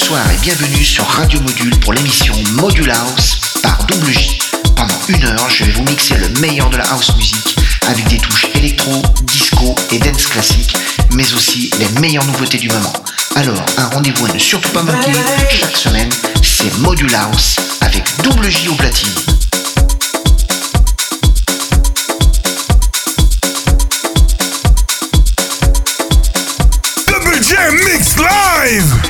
bonsoir et bienvenue sur Radio Module pour l'émission Module House par Double J. Pendant une heure, je vais vous mixer le meilleur de la house music avec des touches électro, disco et dance classique, mais aussi les meilleures nouveautés du moment. Alors, un rendez-vous à ne surtout pas manquer chaque semaine, c'est Module House avec Double J au platine. Mix Live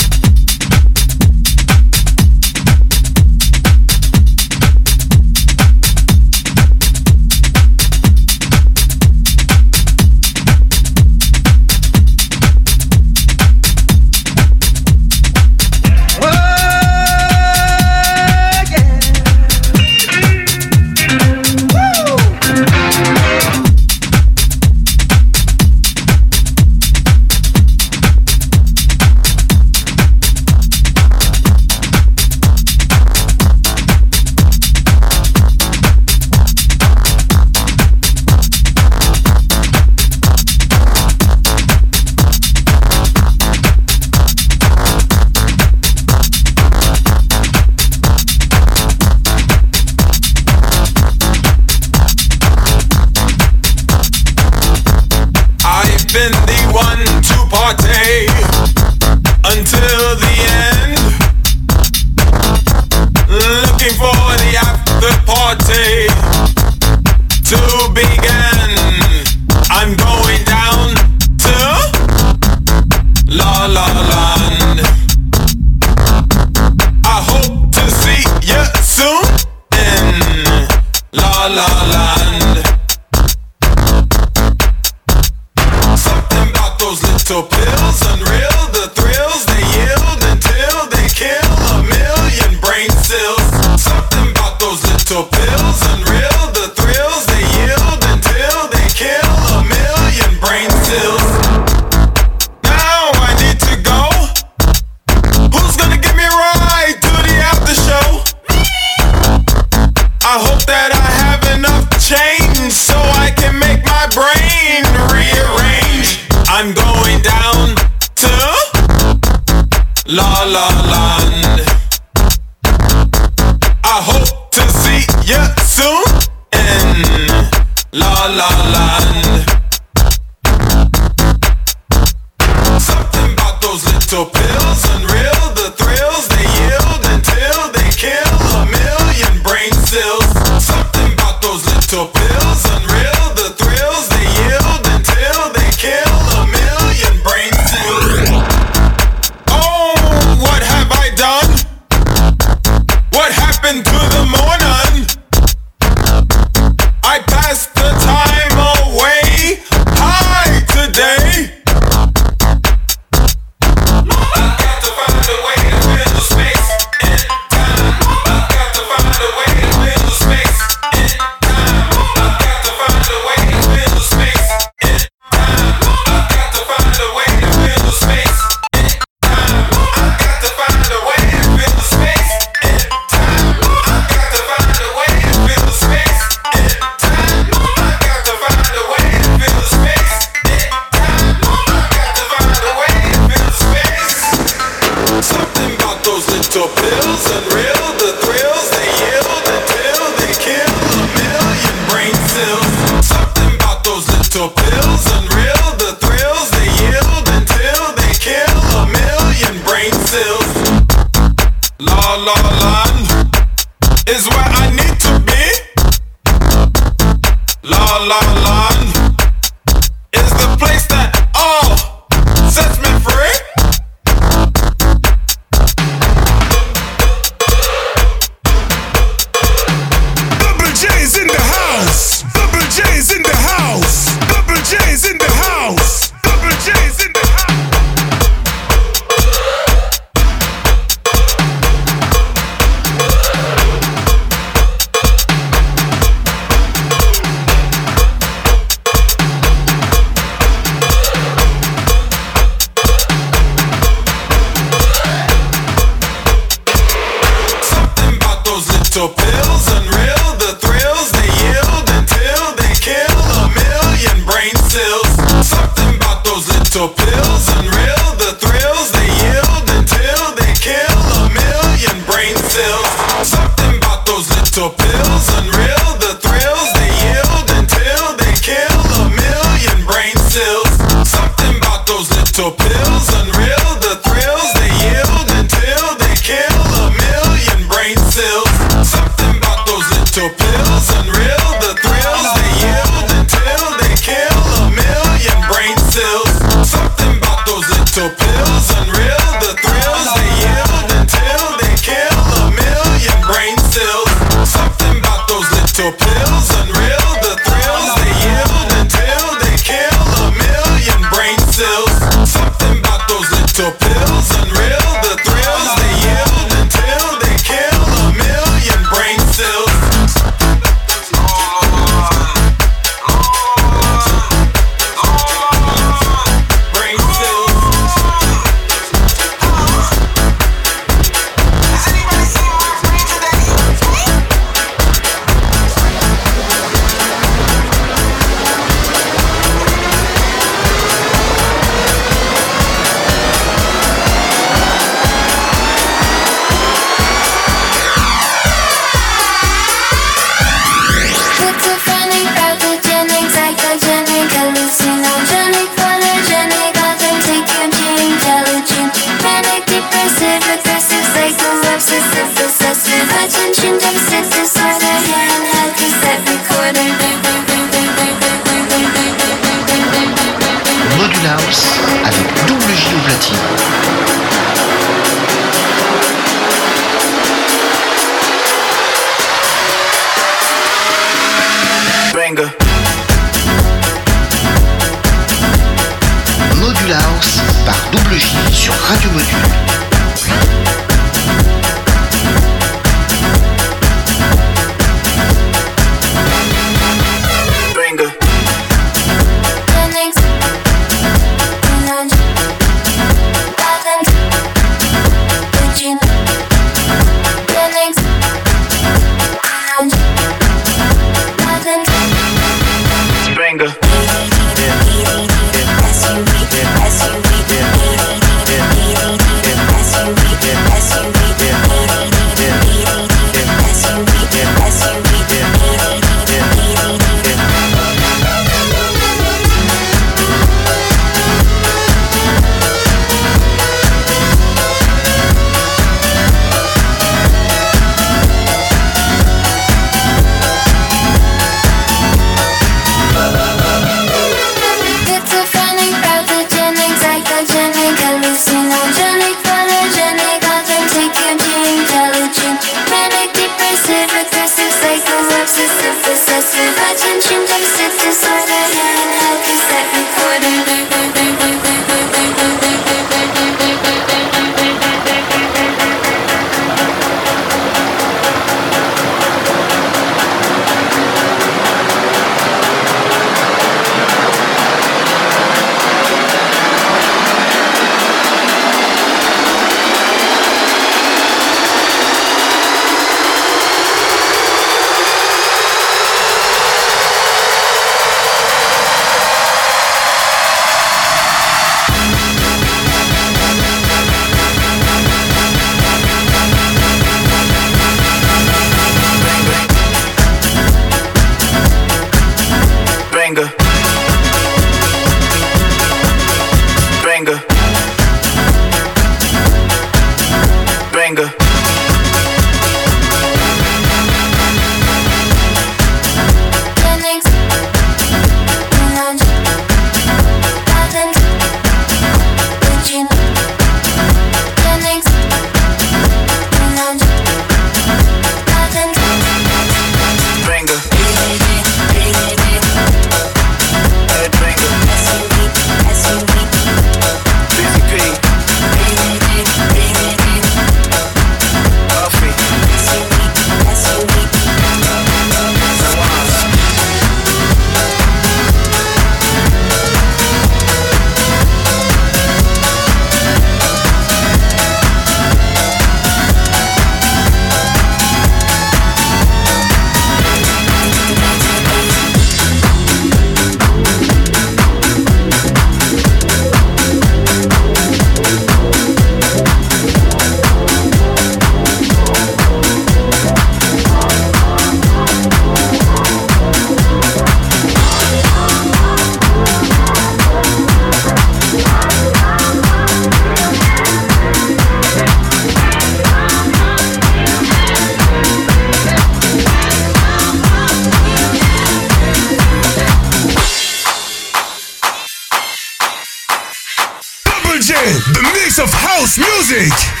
music.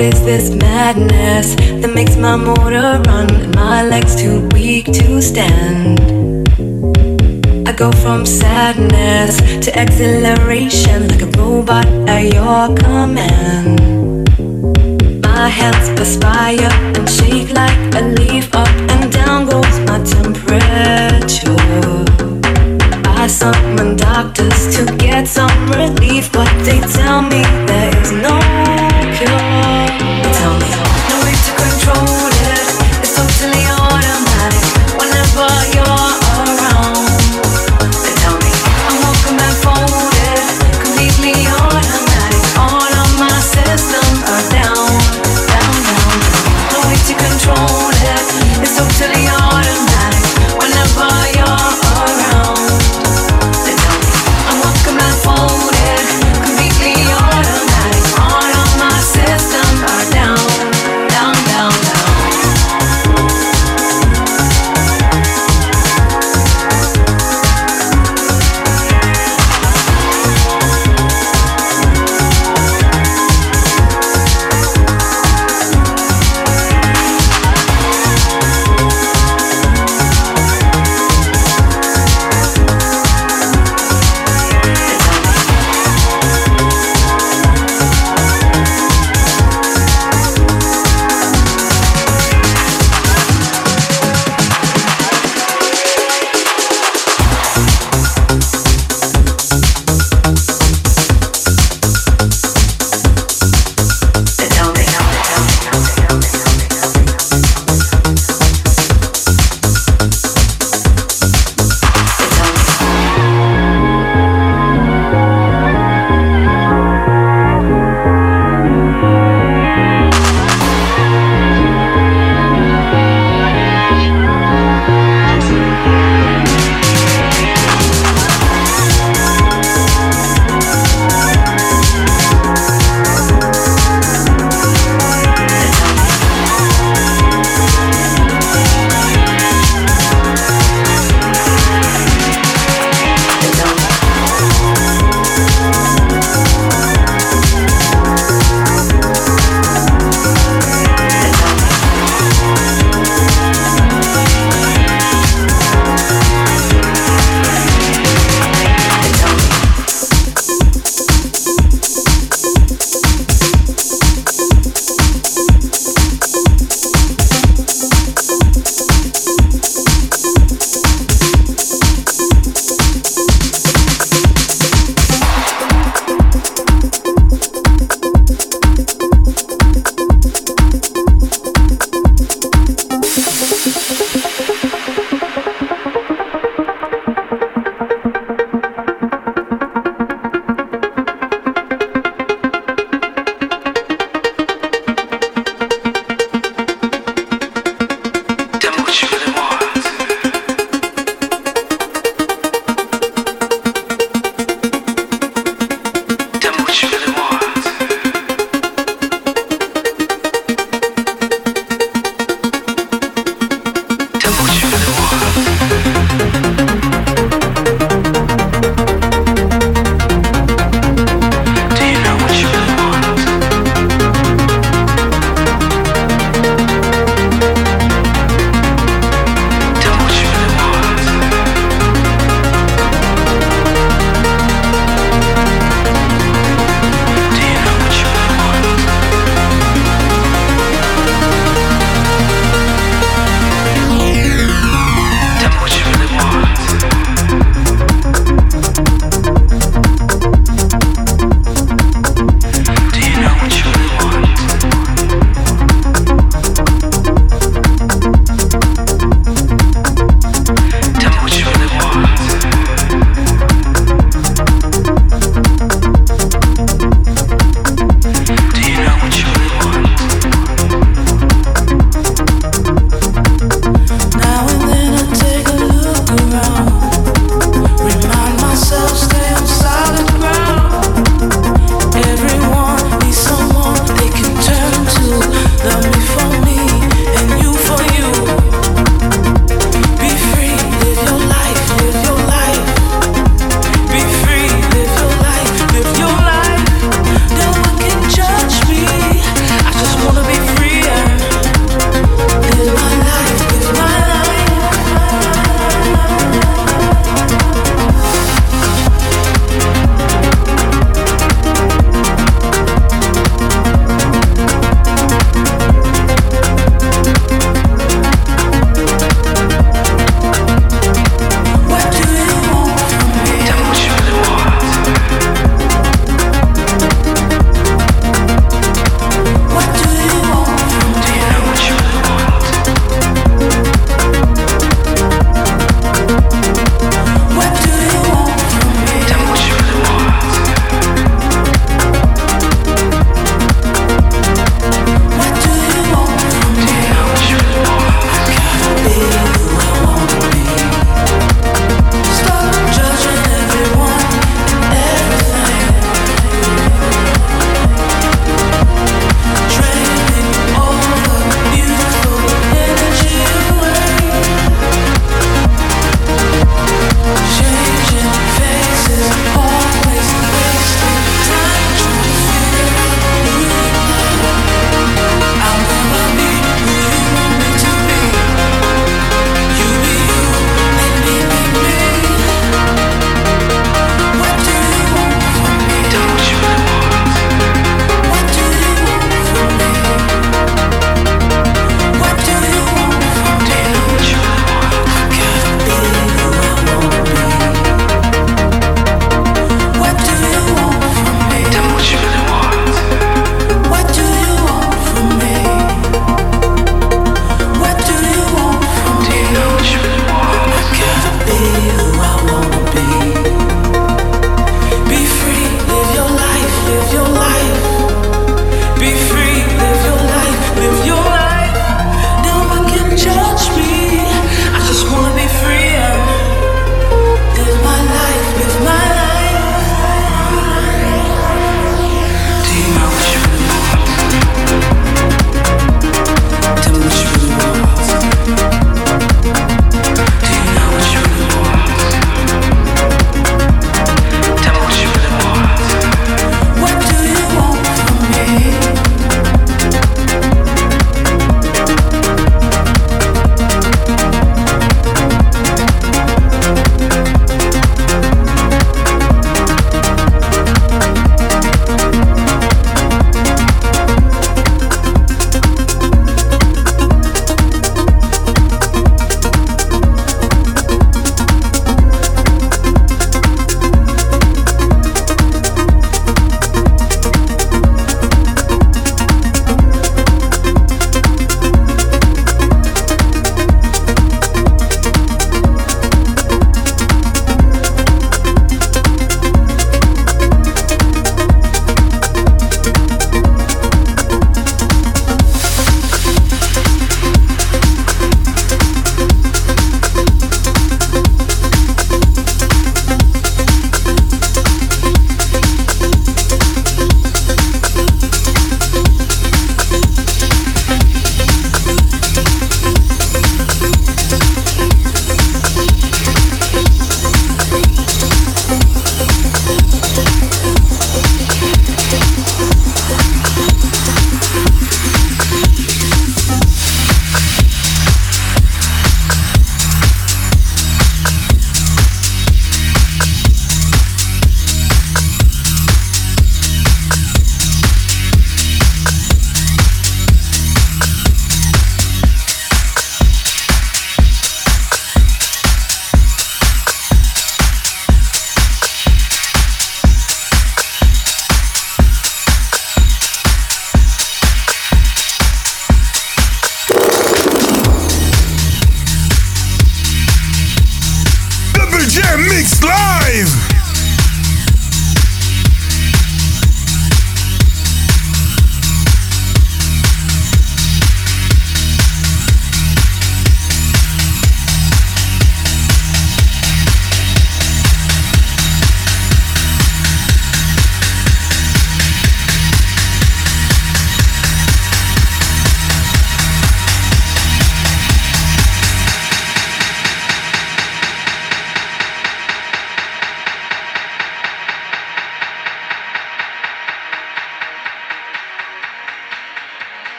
What is this madness that makes my motor run and my legs too weak to stand? I go from sadness to exhilaration like a robot at your command. My hands perspire and shake like a leaf. Up and down goes my temperature. I summon doctors to get some relief, but they tell me there is no.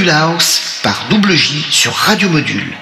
Module House par Double J sur Radio Module.